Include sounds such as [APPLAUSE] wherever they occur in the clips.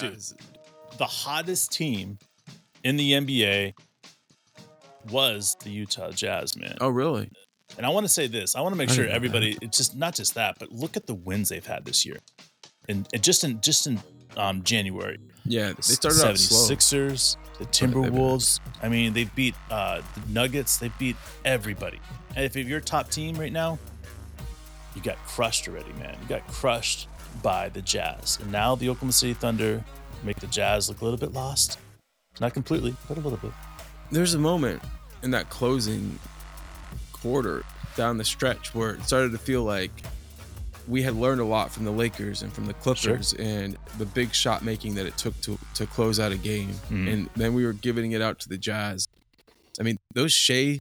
Jazz. the hottest team in the NBA was the Utah Jazz, man. Oh, really? And I want to say this. I want to make I sure didn't know that. everybody. It's just not just that, but look at the wins they've had this year, and, and just in just in um, January. Yeah, they started out slow. 76ers, the Timberwolves. I mean, they beat uh, the Nuggets. They beat everybody. And if you're a top team right now, you got crushed already, man. You got crushed by the Jazz, and now the Oklahoma City Thunder make the Jazz look a little bit lost. Not completely, but a little bit. There's a moment in that closing quarter down the stretch where it started to feel like we had learned a lot from the Lakers and from the Clippers and the big shot making that it took to to close out a game. Mhm. And then we were giving it out to the Jazz. I mean, those Shai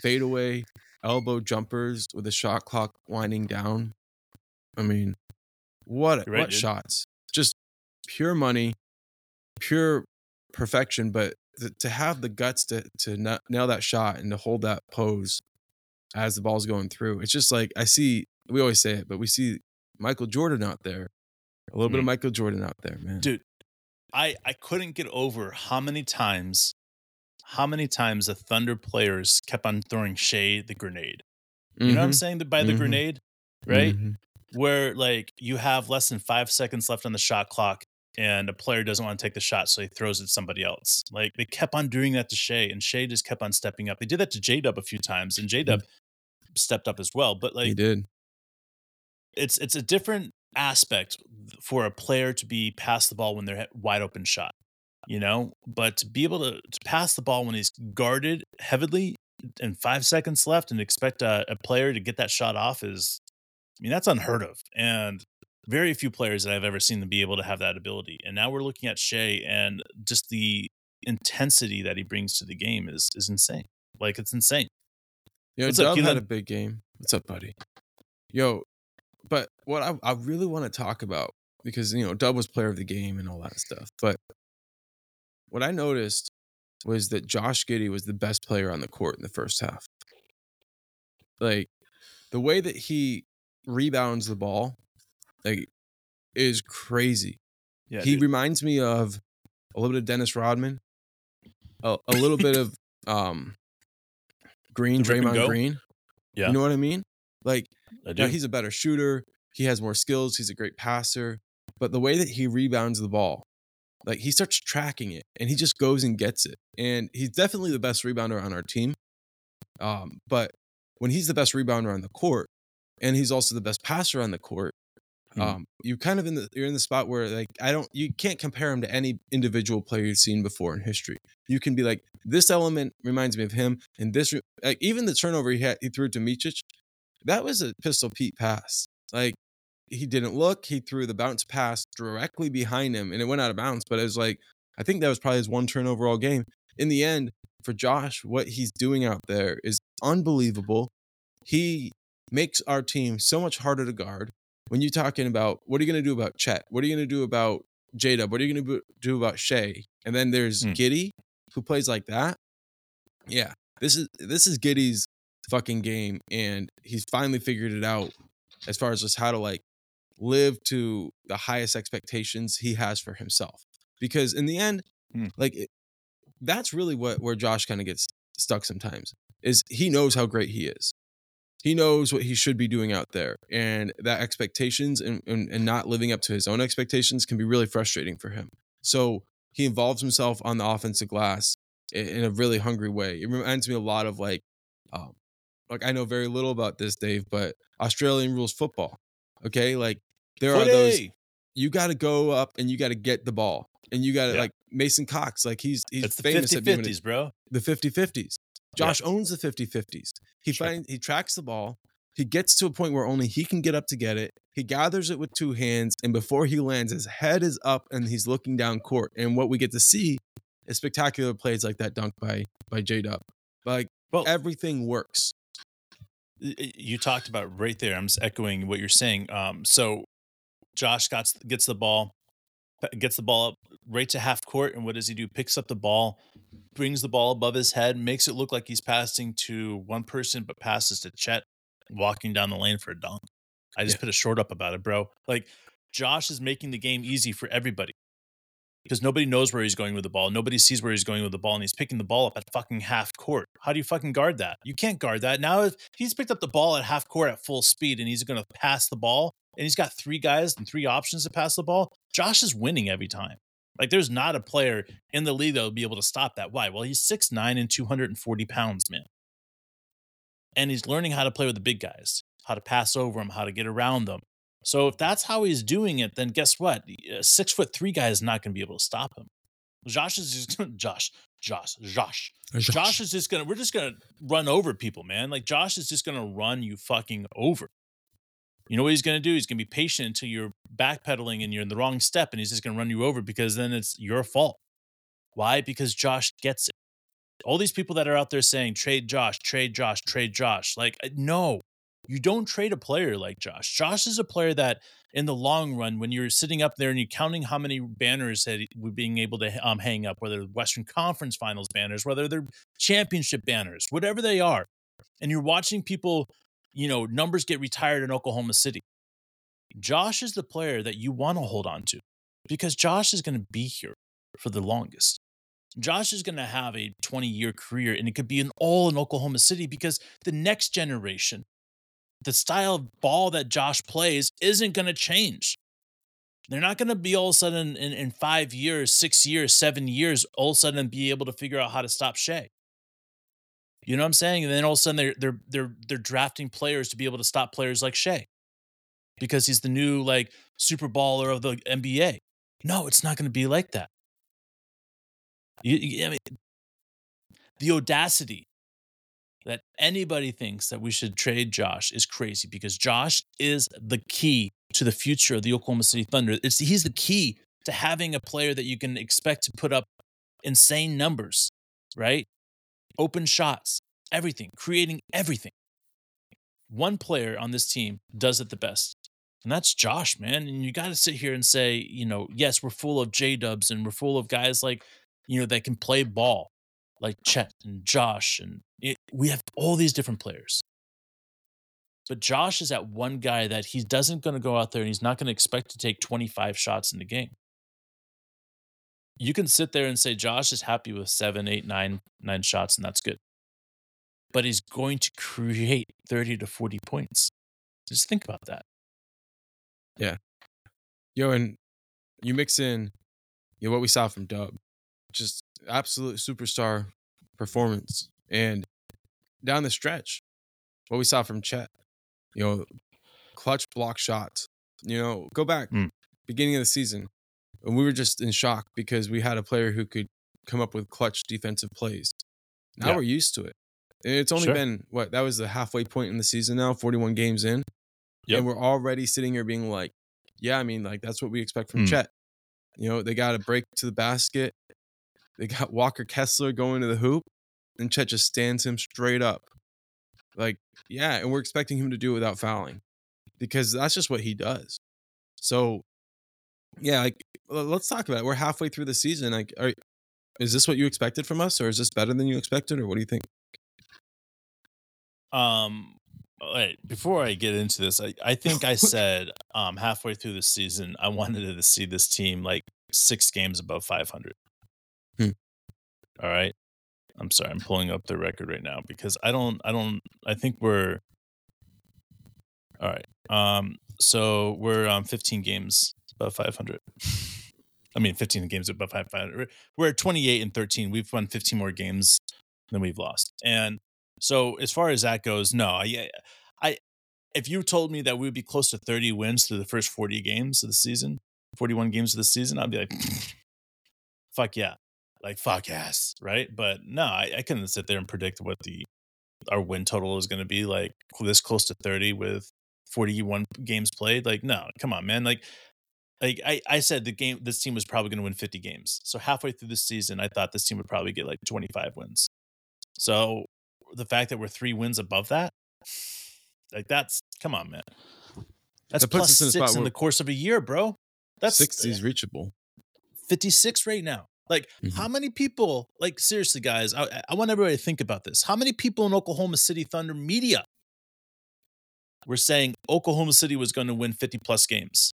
fadeaway elbow jumpers with the shot clock winding down. I mean, what right, what dude. shots? Just pure money, pure perfection. But to, to have the guts to to na- nail that shot and to hold that pose as the ball's going through, it's just like I see. We always say it, but we see Michael Jordan out there. A little bit of Mhm. Michael Jordan out there, man. Dude, I I couldn't get over how many times, how many times the Thunder players kept on throwing Shai the grenade. You know what I'm Mhm. saying? By the Mhm. grenade, right? Mhm. Where like you have less than five seconds left on the shot clock, and a player doesn't want to take the shot, so he throws it to somebody else. Like they kept on doing that to Shai, and Shai just kept on stepping up. They did that to J Dub a few times, and J mm. Dub stepped up as well. But like he did. it's it's a different aspect for a player to be pass the ball when they're wide open shot, you know. But to be able to, to pass the ball when he's guarded heavily and five seconds left and expect a, a player to get that shot off is, I mean, that's unheard of. And very few players that I've ever seen to be able to have that ability. And now we're looking at Shai and just the intensity that he brings to the game is is insane. Like it's insane. Yo, What's up, Dub had a big game. What's up, buddy? Yo, but what I, I really want to talk about because you know Dub was player of the game and all that stuff. But what I noticed was that Josh Giddey was the best player on the court in the first half. Like the way that he rebounds the ball, like, is crazy. Yeah. he dude. reminds me of a little bit of Dennis Rodman, a, a little bit of [LAUGHS] um Green, The Draymond? Green. Yeah. You know what I mean? Like, he's a better shooter. He has more skills. He's a great passer. But the way that he rebounds the ball, like he starts tracking it and he just goes and gets it. And he's definitely the best rebounder on our team. Um, but when he's the best rebounder on the court and he's also the best passer on the court, Mhm. um, you kind of in the you're in the spot where like I don't you can't compare him to any individual player you've seen before in history. You can be like this element reminds me of him, and this re- like even the turnover he had he threw to Micic, that was a pistol Pete pass. Like he didn't look, he threw the bounce pass directly behind him, and it went out of bounds. But it was like I think that was probably his one turnover all game. In the end, for Josh, what he's doing out there is unbelievable. He makes our team so much harder to guard. When you're talking about what are you going to do about Chet? What are you going to do about J Dub? What are you going to do about Shai? And then there's Hmm. Giddey who plays like that. Yeah, this is this is Giddey's fucking game, and he's finally figured it out as far as just how to like live to the highest expectations he has for himself. Because in the end, Hmm. like it, that's really what where Josh kind of gets stuck sometimes is he knows how great he is. He knows what he should be doing out there. And that expectations and, and, and not living up to his own expectations can be really frustrating for him. So he involves himself on the offensive glass in a really hungry way. It reminds me a lot of like, um, like I know very little about this, Dave, but Australian rules football. Okay, like there are those you got to go up and you got to get the ball and you got to Yeah. like Mason Cox like he's he's It's the famous 50 at being 50s, bro. the 50-50s. Josh owns the 50-50s. He Check. finds he tracks the ball. He gets to a point where only he can get up to get it. He gathers it with two hands and before he lands his head is up and he's looking down court. And what we get to see is spectacular plays like that dunk by by J-Dub. Like Well, everything works. you talked about right there. I'm just echoing what you're saying. Um, so Josh gets gets the ball, Uh, gets the ball up right to half court, and what does he do? Picks up the ball, brings the ball above his head, makes it look like he's passing to one person, but passes to Chet, walking down the lane for a dunk. I just Yeah. put a short up about it, bro. Like Josh is making the game easy for everybody. because nobody knows where he's going with the ball. Nobody sees where he's going with the ball, and he's picking the ball up at fucking half court. How do you fucking guard that? You can't guard that. Now, if he's picked up the ball at half court at full speed and he's going to pass the ball, and he's got three guys and three options to pass the ball, Josh is winning every time. Like, there's not a player in the league that will be able to stop that. Why? Well, he's 6'9 and 240 pounds, man. And he's learning how to play with the big guys, how to pass over them, how to get around them. So if that's how he's doing it, then guess what? A six foot three guy is not going to be able to stop him. Josh is just Josh, Josh, Josh, Josh is just gonna. We're just gonna run over people, man. Like Josh is just gonna run you fucking over. You know what he's gonna do? He's gonna be patient until you're backpedaling and you're in the wrong step, and he's just gonna run you over because then it's your fault. Why? Because Josh gets it. All these people that are out there saying trade Josh, trade Josh, trade Josh. Like no, you don't trade a player like Josh. Josh is a player that, in the long run, when you're sitting up there and you're counting how many banners that we're being able to um, hang up, whether Western Conference Finals banners, whether they're championship banners, whatever they are, and you're watching people, you know, numbers get retired in Oklahoma City. Josh is the player that you want to hold on to because Josh is going to be here for the longest. Josh is going to have a 20 year career and it could be an all in Oklahoma City because the next generation the style of ball that Josh plays isn't going to change. They're not going to be all of a sudden in, in five years, six years, seven years, all of a sudden be able to figure out how to stop Shai. You know what I'm saying? And then all of a sudden they're they're they're they're drafting players to be able to stop players like Shai because he's the new like super baller of the NBA. No, it's not going to be like that. You, you, I mean, the audacity that anybody thinks that we should trade Josh is crazy because Josh is the key to the future of the Oklahoma City Thunder. It's, he's the key to having a player that you can expect to put up insane numbers, right? Open shots, everything, creating everything. One player on this team does it the best. And that's Josh, man. And you got to sit here and say, you know, yes, we're full of J dubs and we're full of guys like, you know, that can play ball like Chet and Josh, and it, we have all these different players. But Josh is that one guy that he doesn't going to go out there and he's not going to expect to take 25 shots in the game. You can sit there and say Josh is happy with seven, eight, nine, nine shots, and that's good. But he's going to create 30 to 40 points. Just think about that. Yeah. Yo, and you mix in you know, what we saw from Dub, just absolute superstar performance. And down the stretch, what we saw from Chet, you know, clutch block shots. You know, go back mm. beginning of the season, and we were just in shock because we had a player who could come up with clutch defensive plays. Now yeah. we're used to it. And it's only sure. been what that was the halfway point in the season now, 41 games in. Yep. And we're already sitting here being like, yeah, I mean, like that's what we expect from mm. Chet. You know, they got a break to the basket. They got Walker Kessler going to the hoop, and Chet just stands him straight up. Like, yeah, and we're expecting him to do it without fouling because that's just what he does. So, yeah, like let's talk about it. We're halfway through the season. Like, are, is this what you expected from us, or is this better than you expected, or what do you think? Um, wait, before I get into this, I, I think I [LAUGHS] said um halfway through the season I wanted to see this team like six games above 500. Hmm. All right. I'm sorry. I'm pulling up the record right now because I don't. I don't. I think we're. All right. Um. So we're um 15 games above 500. I mean, 15 games above 500. We're at 28 and 13. We've won 15 more games than we've lost. And so, as far as that goes, no. I, I, if you told me that we would be close to 30 wins through the first 40 games of the season, 41 games of the season, I'd be like, [LAUGHS] fuck yeah like fuck yes, right? But no, I, I couldn't sit there and predict what the our win total is going to be like this close to 30 with 41 games played. Like, no, come on, man. Like, like I, I said the game this team was probably going to win 50 games. So halfway through the season, I thought this team would probably get like 25 wins. So the fact that we're three wins above that, like that's come on, man. That's that plus six in, in the course of a year, bro. That's 60 is reachable. 56 right now. Like, mm-hmm. how many people, like, seriously, guys, I, I want everybody to think about this. How many people in Oklahoma City Thunder media were saying Oklahoma City was going to win 50 plus games?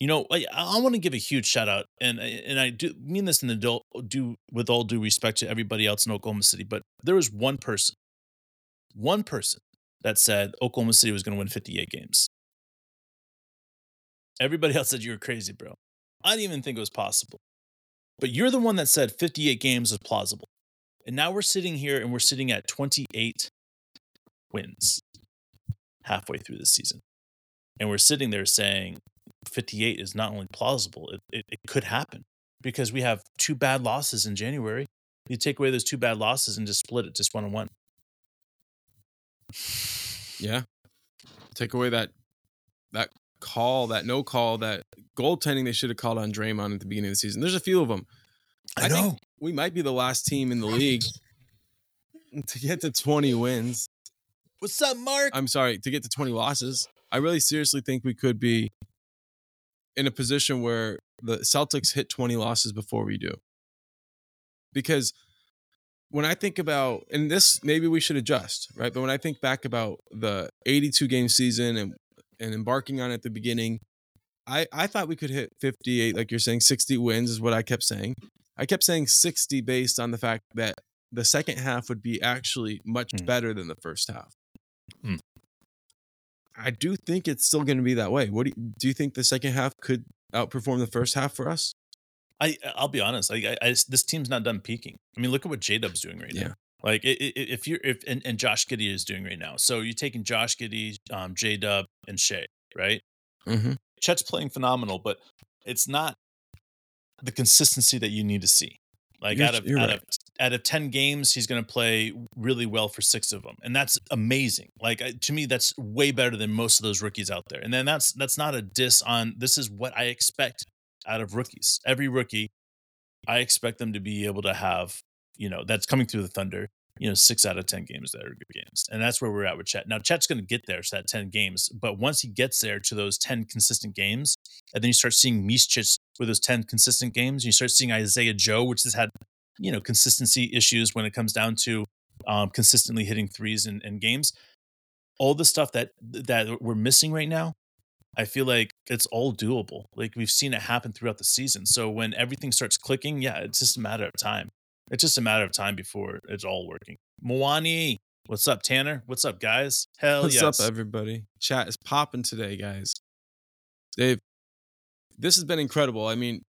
You know, I, I want to give a huge shout out, and and I do mean this in the do, do with all due respect to everybody else in Oklahoma City, but there was one person, one person that said Oklahoma City was going to win 58 games. Everybody [LAUGHS] else said you were crazy, bro. I didn't even think it was possible. But you're the one that said 58 games is plausible. And now we're sitting here and we're sitting at 28 wins halfway through the season. And we're sitting there saying 58 is not only plausible, it, it, it could happen because we have two bad losses in January. You take away those two bad losses and just split it just one on one. Yeah. Take away that that call, that no call, that goaltending they should have called on Draymond at the beginning of the season. There's a few of them. I, I know. think we might be the last team in the league [LAUGHS] to get to 20 wins. What's up, Mark? I'm sorry, to get to 20 losses. I really seriously think we could be in a position where the Celtics hit 20 losses before we do. Because when I think about, and this maybe we should adjust, right? But when I think back about the 82 game season and and embarking on it at the beginning, I I thought we could hit 58, like you're saying, 60 wins is what I kept saying. I kept saying 60 based on the fact that the second half would be actually much Mm. better than the first half. Mm. I do think it's still going to be that way. What do you, do you think the second half could outperform the first half for us? I I'll be honest. I, I, I this team's not done peaking. I mean, look at what J Dub's doing right Yeah. now. Like if you're if and, and Josh Giddey is doing right now. So you're taking Josh Giddey, um, J Dub, and Shai, right? Mm-hmm. Chet's playing phenomenal, but it's not the consistency that you need to see. Like You're- out of out right. of out of ten games, he's going to play really well for six of them, and that's amazing. Like to me, that's way better than most of those rookies out there. And then that's that's not a diss on. This is what I expect out of rookies. Every rookie, I expect them to be able to have, you know, that's coming through the Thunder. You know, six out of ten games that are good games, and that's where we're at with Chet. Now, Chet's going to get there to that ten games, but once he gets there to those ten consistent games, and then you start seeing Micic with those 10 consistent games. You start seeing Isaiah Joe, which has had, you know, consistency issues when it comes down to um, consistently hitting threes in, in games. All the stuff that that we're missing right now, I feel like it's all doable. Like we've seen it happen throughout the season. So when everything starts clicking, yeah, it's just a matter of time. It's just a matter of time before it's all working. Moani, what's up, Tanner? What's up, guys? Hell What's yes. up, everybody? Chat is popping today, guys. Dave, this has been incredible. I mean,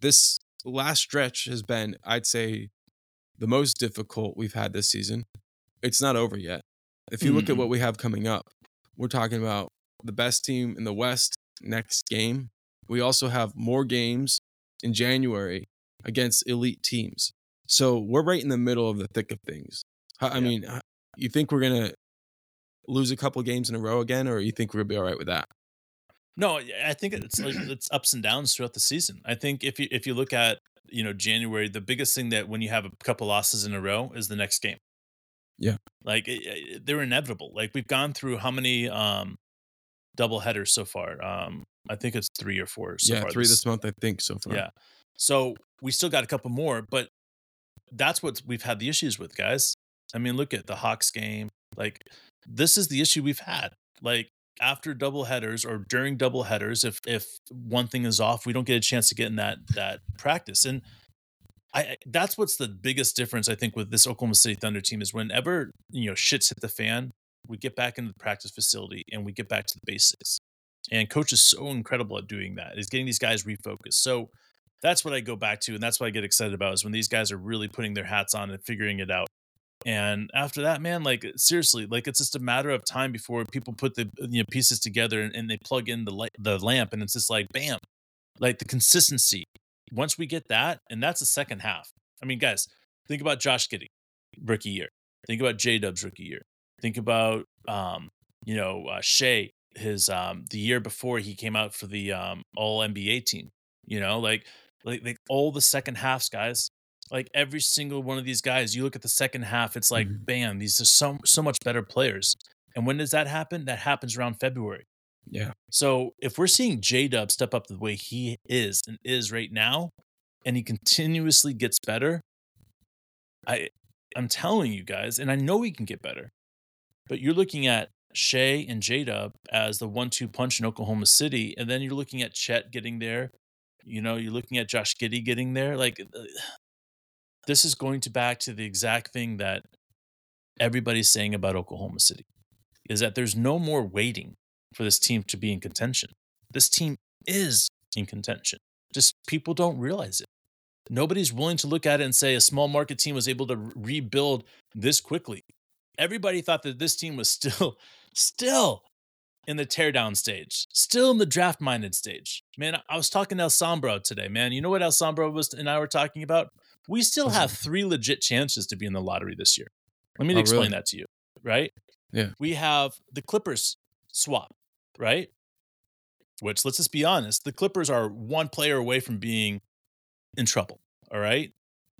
this last stretch has been, I'd say, the most difficult we've had this season. It's not over yet. If you look at what mm-hmm. we have coming up, we're talking about the best team in the West next game. We also have more games in January against elite teams. So we're right in the middle of the thick of things. I Yeah. mean, you think we're going to lose a couple games in a row again, or you think we'll be all right with that? No, I think it's like [CLEARS THROAT] it's ups and downs throughout the season. I think if you if you look at you know January, the biggest thing that when you have a couple losses in a row is the next game. Yeah. like it- it- they're inevitable. Like we've gone through how many um double headers so far? Um, I think it's three or four. So yeah, far three this month, I think, so far. Yeah, so we still got a couple more, but that's what we've had the issues with, guys. I mean, look at the Hawks game. Like this is the issue we've had. Like after double headers or during double headers, if if one thing is off, we don't get a chance to get in that that practice. And I that's what's the biggest difference I think with this Oklahoma City Thunder team is whenever you know shits hit the fan, we get back into the practice facility and we get back to the basics. And coach is so incredible at doing that. Is getting these guys refocused. So that's what I go back to, and that's what I get excited about is when these guys are really putting their hats on and figuring it out. And after that, man, like seriously, like it's just a matter of time before people put the you know pieces together and, and they plug in the light, the lamp, and it's just like bam, like the consistency. Once we get that, and that's the second half. I mean, guys, think about Josh Giddey, rookie year. Think about J Dub's rookie year. Think about um, you know, uh, Shai, his um the year before he came out for the um all NBA team. You know, like like like all the second halves, guys. Like every single one of these guys, you look at the second half, it's like Mhm. bam, these are so so much better players. And when does that happen? That happens around February. Yeah. So if we're seeing J Dub step up the way he is and is right now, and he continuously gets better, I I'm telling you guys, and I know he can get better, but you're looking at Shai and J Dub as the one two punch in Oklahoma City. And then you're looking at Chet getting there. You know, you're looking at Josh Giddey getting there. Like, uh, this is going to back to the exact thing that everybody's saying about Oklahoma City is that there's no more waiting for this team to be in contention. This team is in contention. Just people don't realize it. Nobody's willing to look at it and say a small market team was able to rebuild this quickly. Everybody thought that this team was still, [LAUGHS] still in the teardown stage, still in the draft minded stage. Man, I was talking to El Sombro today, man. You know what El Sombro was and I were talking about? We still have [LAUGHS] three legit chances to be in the lottery this year. Let me Oh, explain really? that to you, right? Yeah. We have the Clippers swap, right? Which let's just be honest, the Clippers are one player away from being in trouble. All right.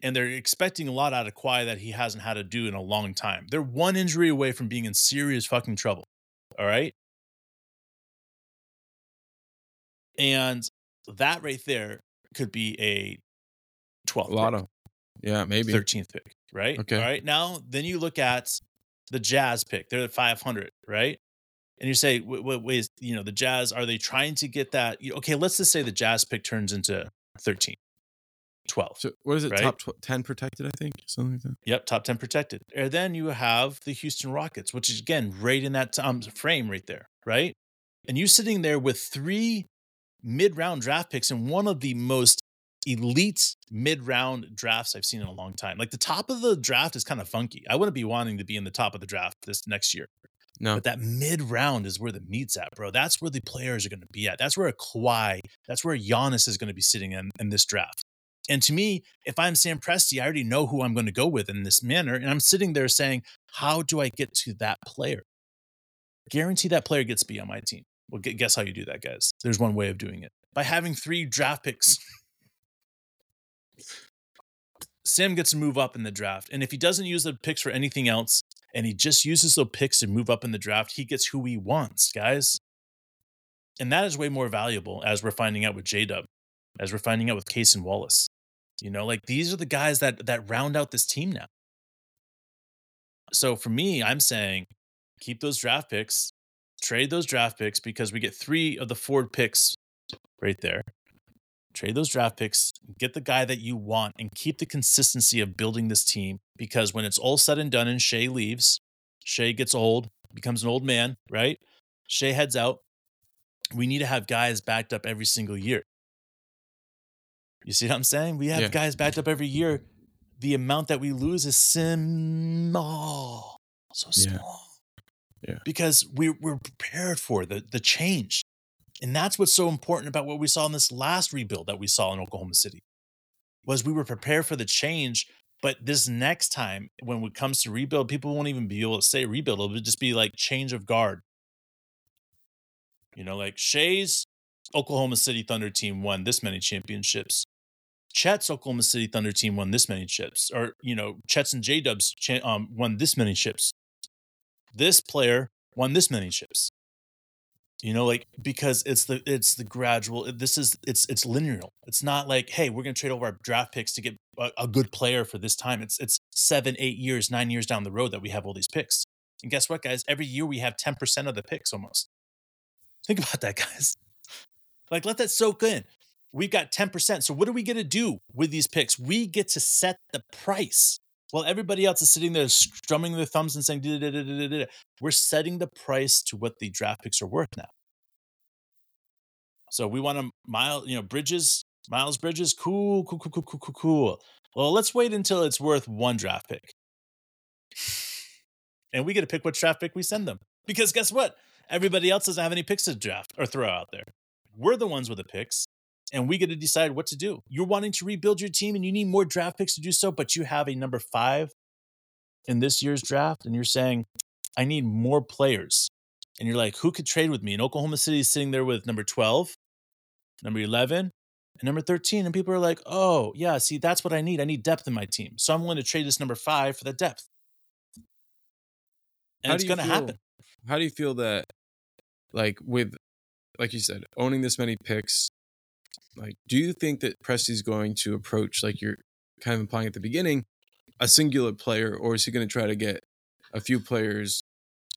And they're expecting a lot out of Kawhi that he hasn't had to do in a long time. They're one injury away from being in serious fucking trouble. All right. And that right there could be a 12th a pick, Lotto. Yeah, maybe. 13th pick, right? Okay. All right. Now, then you look at the Jazz pick. They're at 500, right? And you say, wait, wait, wait, you know, the Jazz, are they trying to get that? you- Okay, let's just say the Jazz pick turns into 13, 12. So what is it? Right? Top tw- ten protected, I think, something like that. Yep, top 10 protected. And then you have the Houston Rockets, which is again right in that um, frame right there, right? And you sitting there with three mid round draft picks and one of the most elite mid round drafts I've seen in a long time. Like the top of the draft is kind of funky. I wouldn't be wanting to be in the top of the draft this next year. No. But that mid round is where the meat's at, bro. That's where the players are going to be at. That's where a Kawhi, that's where Giannis is going to be sitting in, in this draft. And to me, if I'm Sam Presti, I already know who I'm going to go with in this manner. And I'm sitting there saying, how do I get to that player? Guarantee that player gets to be on my team. Well, gu- guess how you do that, guys? There's one way of doing it by having three draft picks. Sam gets to move up in the draft. And if he doesn't use the picks for anything else and he just uses those picks to move up in the draft, he gets who he wants, guys. And that is way more valuable as we're finding out with J Dub, as we're finding out with Cason Wallace. You know, like these are the guys that that round out this team now. So for me, I'm saying keep those draft picks, trade those draft picks because we get three of the Ford picks right there. Trade those draft picks, get the guy that you want, and keep the consistency of building this team. Because when it's all said and done and Shai leaves, Shai gets old, becomes an old man, right? Shai heads out. We need to have guys backed up every single year. You see what I'm saying? We have Yeah. guys backed up every year. The amount that we lose is small. So small. Yeah. Because we, we're prepared for the, the change. And that's what's so important about what we saw in this last rebuild that we saw in Oklahoma City. Was we were prepared for the change, but this next time when it comes to rebuild, people won't even be able to say rebuild. It'll just be like change of guard. You know, like Shai's Oklahoma City Thunder team won this many championships. Chet's Oklahoma City Thunder team won this many chips, or you know, Chet's and J Dubs um, won this many chips. This player won this many chips. You know, like because it's the it's the gradual. This is it's it's linear. It's not like hey, we're gonna trade over our draft picks to get a, a good player for this time. It's it's seven, eight years, nine years down the road that we have all these picks. And guess what, guys? Every year we have ten percent of the picks almost. Think about that, [LAUGHS] guys. Like let that soak in. We've got 10%. So what are we going to do with these picks? We get to set the price. While everybody else is sitting there strumming their thumbs and saying, "Da-da-da-da-da-da," we're setting the price to what the draft picks are worth now. So we want to mile, you know, Bridges, Miles Bridges, cool, cool, cool, cool, cool, cool, cool. Well, let's wait until it's worth one draft pick. And we get to pick what draft pick we send them. Because guess what? Everybody else doesn't have any picks to draft or throw out there. We're the ones with the picks, and we get to decide what to do. You're wanting to rebuild your team and you need more draft picks to do so, but you have a number five in this year's draft, and you're saying, I need more players. And you're like, who could trade with me? And Oklahoma City is sitting there with number 12, number 11, and number 13. And people are like, oh, yeah, see, that's what I need. I need depth in my team. So I'm willing to trade this number five for the depth. And How it's going to happen. How do you feel that, like, with, like you said, owning this many picks, like, do you think that Presti's going to approach, like you're kind of implying at the beginning, a singular player, or is he going to try to get a few players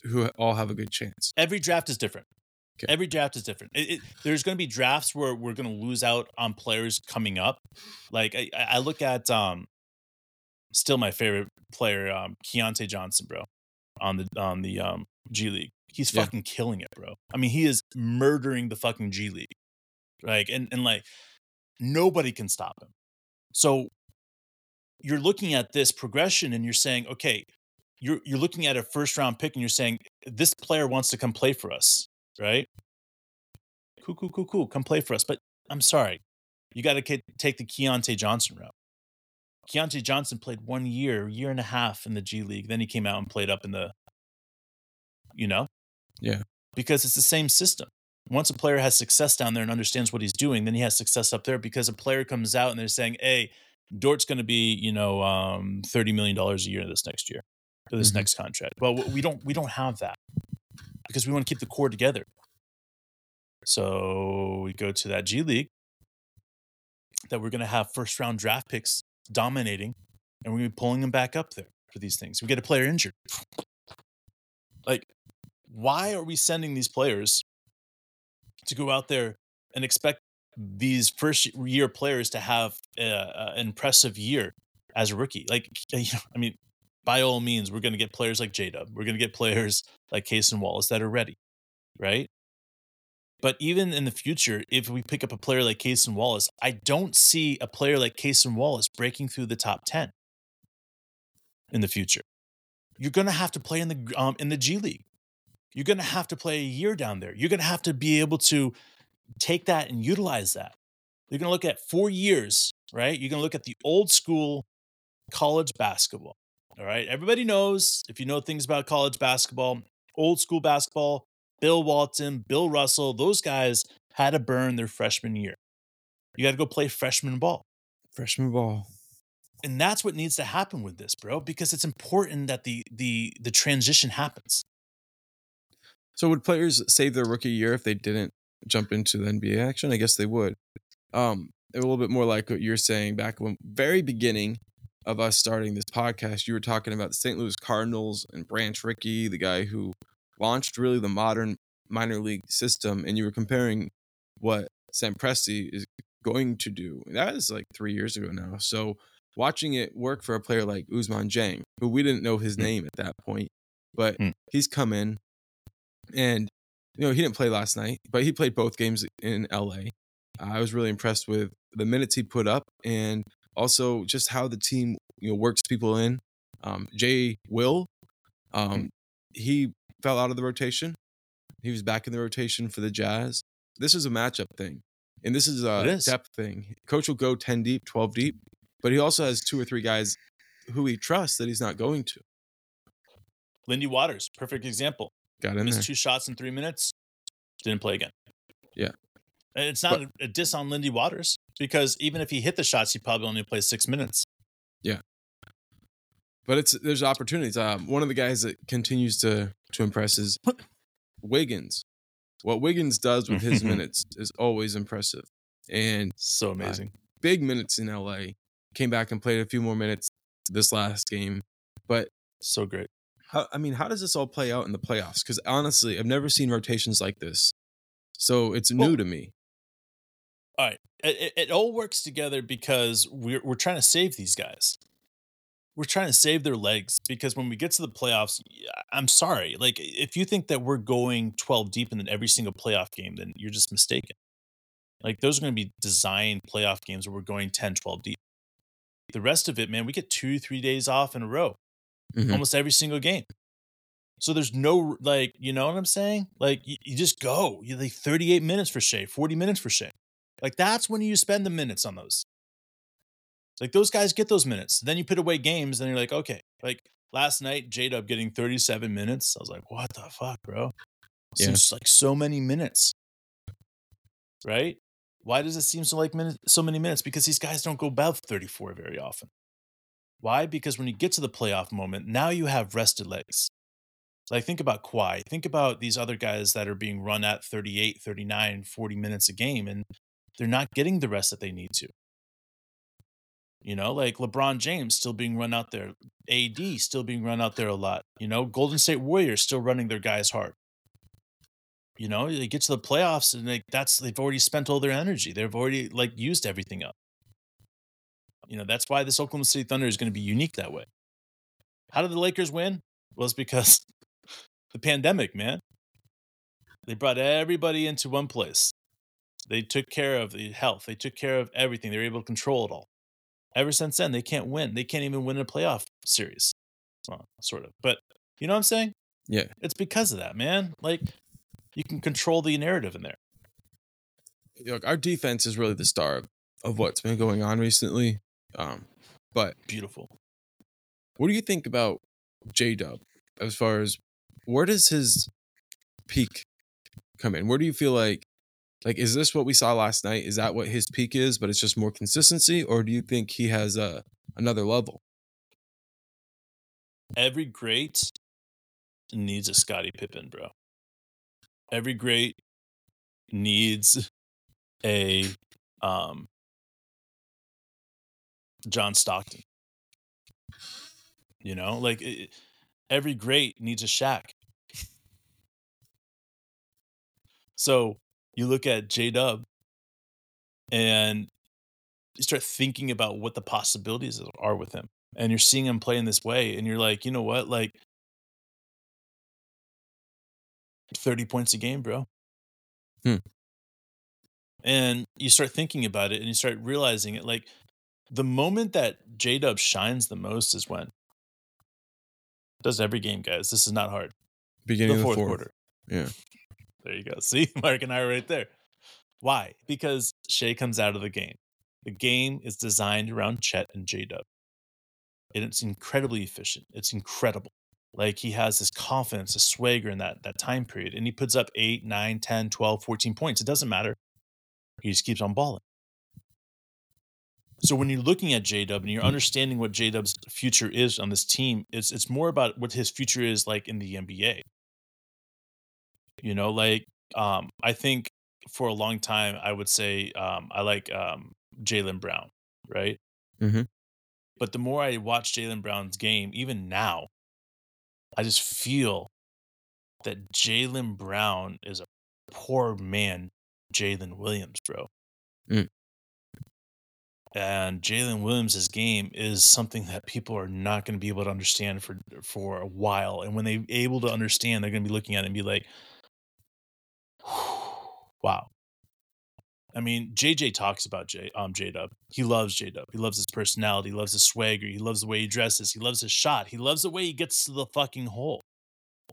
who all have a good chance. Every draft is different. Okay. Every draft is different. It, it, there's going to be drafts where we're going to lose out on players coming up. Like I, I look at um, still my favorite player, um, Keyontae Johnson, bro, on the on the um G League. He's Yeah. fucking killing it, bro. I mean, he is murdering the fucking G League. Like and and like nobody can stop him. So you're looking at this progression and you're saying, okay, you're you're looking at a first round pick and you're saying this player wants to come play for us, right? Cool, cool, cool, cool. Come play for us. But I'm sorry, you got to take the Keyontae Johnson route. Keyontae Johnson played one year, year and a half in the G League. Then he came out and played up in the, you know, Yeah. because it's the same system. Once a player has success down there and understands what he's doing, then he has success up there because a player comes out and they're saying, "Hey, Dort's going to be, you know, um, thirty million dollars a year this next year for this Mhm. next contract." Well, we don't we don't have that because we want to keep the core together. So we go to that G League that we're going to have first round draft picks dominating, and we're going to be pulling them back up there for these things. We get a player injured. Like, why are we sending these players to go out there and expect these first year players to have an impressive year as a rookie? Like, [LAUGHS] you know, I mean, by all means, we're going to get players like J. We're going to get players like Cason Wallace that are ready, right? But even in the future, if we pick up a player like Cason Wallace, I don't see a player like Cason Wallace breaking through the top ten in the future. You're going to have to play in the um, in the G League. You're going to have to play a year down there. You're going to have to be able to take that and utilize that. You're going to look at four years, right? You're going to look at the old school college basketball. All right. Everybody knows if you know things about college basketball, old school basketball, Bill Walton, Bill Russell, those guys had to burn their freshman year. You got to go play freshman ball. Freshman ball. And that's what needs to happen with this, bro, because it's important that the the the transition happens. So would players save their rookie year if they didn't jump into the NBA action? I guess they would. Um, a little bit more like what you're saying back when very beginning of us starting this podcast, you were talking about the St. Louis Cardinals and Branch Rickey, the guy who launched really the modern minor league system, and you were comparing what Sam Presti is going to do. That is like three years ago now. So watching it work for a player like Ousmane Dieng, who we didn't know his Mm. name at that point, but Mm. he's come in and you know he didn't play last night, but he played both games in LA. I was really impressed with the minutes he put up and also just how the team you know works people in. Um, Jay Will, um, he fell out of the rotation. He was back in the rotation for the Jazz. This is a matchup thing, and this is a is. depth thing. Coach will go ten deep, twelve deep, but he also has two or three guys who he trusts that he's not going to. Lindy Waters, perfect example. Got in Missed there. two shots in three minutes, didn't play again. Yeah. And it's not a, a diss on Lindy Waters because even if he hit the shots, he probably only plays six minutes. Yeah. But it's there's opportunities. Um, one of the guys that continues to to impress is [LAUGHS] Wiggins. What Wiggins does with his [LAUGHS] minutes is always impressive, and So amazing. big minutes in LA. Came back and played a few more minutes this last game, but so great. How, I mean, how does this all play out in the playoffs? Because honestly, I've never seen rotations like this, so it's new Well- to me. All right. It, it, it all works together because we're, we're trying to save these guys. We're trying to save their legs because when we get to the playoffs, yeah, I'm sorry. Like, if you think that we're going 12 deep in every single playoff game, then you're just mistaken. Like, those are going to be designed playoff games where we're going 10, 12 deep. The rest of it, man, we get two, three days off in a row, Mhm. almost every single game. So there's no, like, you know what I'm saying? Like, you, you just go. You like 38 minutes for Shai, 40 minutes for Shai. Like that's when you spend the minutes on those. Like those guys get those minutes. Then you put away games, and you're like, okay. Like last night, J Dub getting 37 minutes. I was like, what the fuck, bro? Yeah. Seems like so many minutes. Right? Why does it seem so like minutes, so many minutes? Because these guys don't go above 34 very often. Why? Because when you get to the playoff moment, now you have rested legs. Like think about Kawhi. Think about these other guys that are being run at 38, 39, 40 minutes a game, and they're not getting the rest that they need to. You know, like LeBron James still being run out there, AD still being run out there a lot. You know, Golden State Warriors still running their guys hard. You know, they get to the playoffs and like that's they've already spent all their energy. They've already like used everything up. You know, that's why this Oklahoma City Thunder is going to be unique that way. How did the Lakers win? Well, it's because [LAUGHS] the pandemic, man. They brought everybody into one place. They took care of the health. They took care of everything. They were able to control it all. Ever since then, they can't win. They can't even win a playoff series. Well, sort of. But you know what I'm saying? Yeah. It's because of that, man. Like you can control the narrative in there. Look, our defense is really the star of, of what's been going on recently. Um, but Beautiful. what do you think about J Dub as far as where does his peak come in? Where do you feel like like is this what we saw last night? Is that what his peak is, but it's just more consistency, or do you think he has a another level? Every great needs a Scottie Pippen, bro. Every great needs a um John Stockton. You know, like it, every great needs a Shaq. So you look at J Dub and you start thinking about what the possibilities are with him. And you're seeing him play in this way, and you're like, you know what? Like 30 points a game, bro. Hmm. And you start thinking about it and you start realizing it. Like the moment that J Dub shines the most is when does every game, guys. This is not hard. Beginning the of fourth, the fourth. quarter. Yeah. There you go. [LAUGHS] See, Mark and I are right there. Why? Because Shai comes out of the game. The game is designed around Chet and J Dub. And it's incredibly efficient. It's incredible. Like he has this confidence, a swagger in that that time period. And he puts up 8, 9, 10, 12, 14 points. It doesn't matter. He just keeps on balling. So when you're looking at J Dub and you're understanding what J Dub's future is on this team, it's it's more about what his future is like in the NBA. You know, like um, I think for a long time I would say um, I like um, Jaylen Brown, right? Mhm. But the more I watch Jaylen Brown's game, even now, I just feel that Jaylen Brown is a poor man, Jalen Williams, bro. Mm. And Jalen Williams' game is something that people are not going to be able to understand for for a while. And when they're able to understand, they're going to be looking at it and be like, wow. I mean, JJ talks about J um J Dub. He loves J Dub. He loves his personality. He loves his swagger. He loves the way he dresses. He loves his shot. He loves the way he gets to the fucking hole.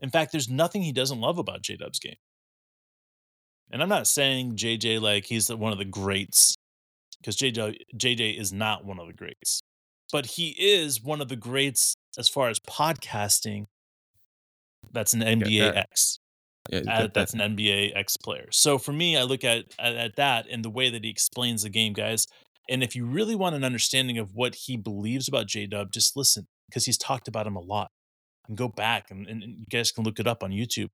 In fact, there's nothing he doesn't love about J Dub's game. And I'm not saying JJ like he's one of the greats, because JJ JJ is not one of the greats, but he is one of the greats as far as podcasting. That's an NBA that. X Yeah. uh, that- that's an NBA X player. So for me, I look at, at at that and the way that he explains the game, guys. And if you really want an understanding of what he believes about J Dub, just listen because he's talked about him a lot. And go back and, and, you guys can look it up on YouTube.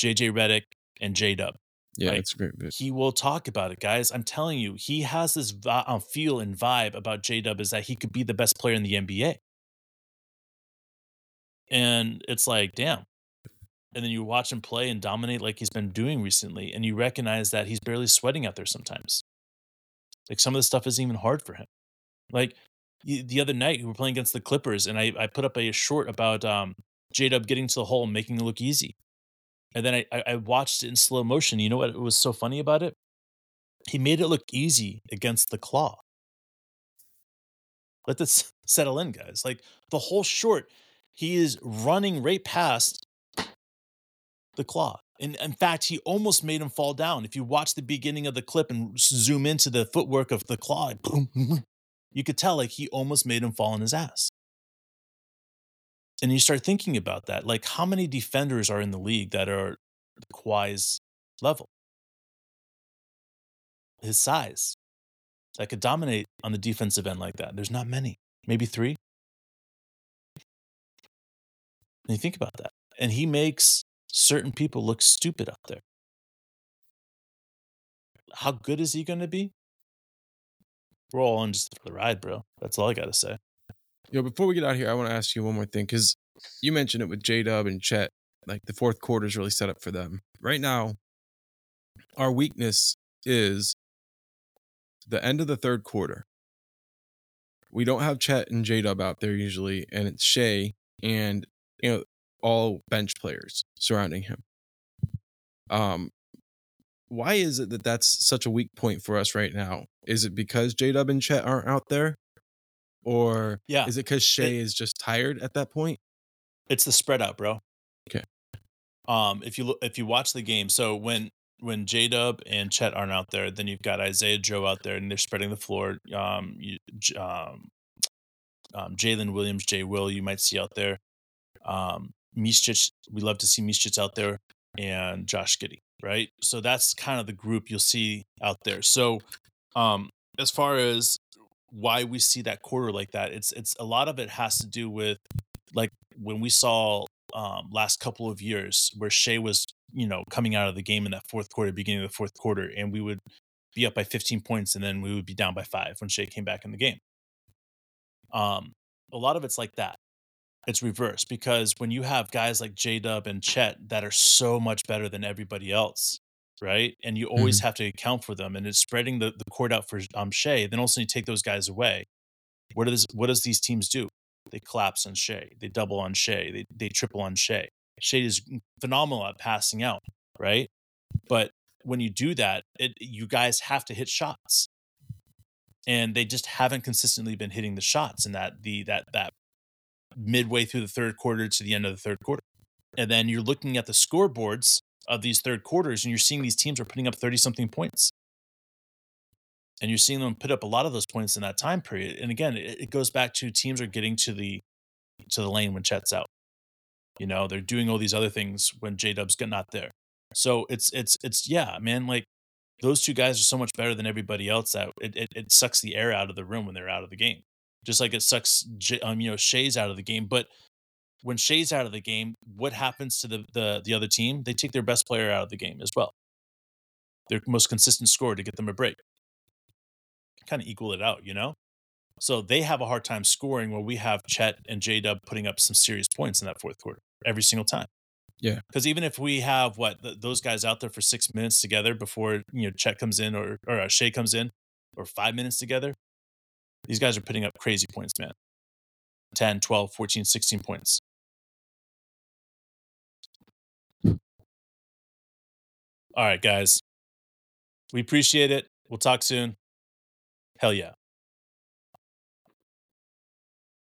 JJ Redick and J Dub. Yeah, like, it's great. He will talk about it, guys. I'm telling you, he has this vi- uh, feel and vibe about J Dub is that he could be the best player in the NBA. And it's like, damn. And then you watch him play and dominate like he's been doing recently, and you recognize that he's barely sweating out there sometimes. Like some of the stuff isn't even hard for him. Like the other night, we were playing against the Clippers, and I, I put up a short about um, J Dub getting to the hole and making it look easy. And then I, I, watched it in slow motion. You know what was so funny about it? He made it look easy against the claw. Let this [LAUGHS] settle in, guys. Like the whole short, he is running right past the claw. And in fact, he almost made him fall down. If you watch the beginning of the clip and zoom into the footwork of the claw, boom, you could tell like he almost made him fall on his ass. And you start thinking about that. Like, how many defenders are in the league that are Kawhi's level? His size that could dominate on the defensive end like that. There's not many, maybe three. And you think about that. And he makes certain people look stupid out there. How good is he going to be? we're all on just for the ride, bro. That's all I gotta say. Yo, before we get out here, I want to ask you one more thing because you mentioned it with J Dub and Chet. Like the fourth quarter is really set up for them. Right now, our weakness is the end of the third quarter. We don't have Chet and J Dub out there usually, and it's Shai and you know all bench players surrounding him. Um, why is it that that's such a weak point for us right now? Is it because J Dub and Chet aren't out there, or Yeah, is it because Shai it- is just tired at that point? it's the spread out, bro. Okay. Um, if you look, if you watch the game, so when when J Dub and Chet aren't out there, then you've got Isaiah Joe out there, and they're spreading the floor. Um, you, um, um, Jalen Williams, Jay Will, you might see out there. Um, Micic, we love to see Micic out there, and Josh Giddey, right? So that's kind of the group you'll see out there. So, um, as far as why we see that quarter like that, it's it's a lot of it has to do with like when we saw um, last couple of years where Shai was, you know, coming out of the game in that fourth quarter, beginning of the fourth quarter, and we would be up by 15 points and then we would be down by five when Shai came back in the game. Um, a lot of it's like that. It's reversed because when you have guys like J Dub and Chet that are so much better than everybody else, right? And you always have to account for them, and it's spreading the, the court out for um Shai. Then also you take those guys away. What does what does these teams do? They collapse on Shai. They double on Shai. They they triple on Shai. Shai is phenomenal at passing out, right? But when you do that, it, you guys have to hit shots, and they just haven't consistently been hitting the shots in that the that that midway through the third quarter to the end of the third quarter. And then you're looking at the scoreboards of these third quarters, and you're seeing these teams are putting up 30 something points. And you're seeing them put up a lot of those points in that time period. And again, it, it goes back to teams are getting to the to the lane when Chet's out. You know, they're doing all these other things when J Dub's not there. So it's it's it's yeah, man, like those two guys are so much better than everybody else that it, it, it sucks the air out of the room when they're out of the game. Just like it sucks um, you know, Shai's out of the game. But when Shai's out of the game, what happens to the, the the other team? They take their best player out of the game as well. Their most consistent scorer to get them a break. Kind of equal it out, you know? So they have a hard time scoring where we have Chet and J Dub putting up some serious points in that fourth quarter every single time. Yeah. Because even if we have what th- those guys out there for six minutes together before you know Chet comes in or or uh, Shai comes in, or five minutes together, these guys are putting up crazy points, man. 10, 12, 14, 16 points. Right, guys. We appreciate it. We'll talk soon. Hell yeah.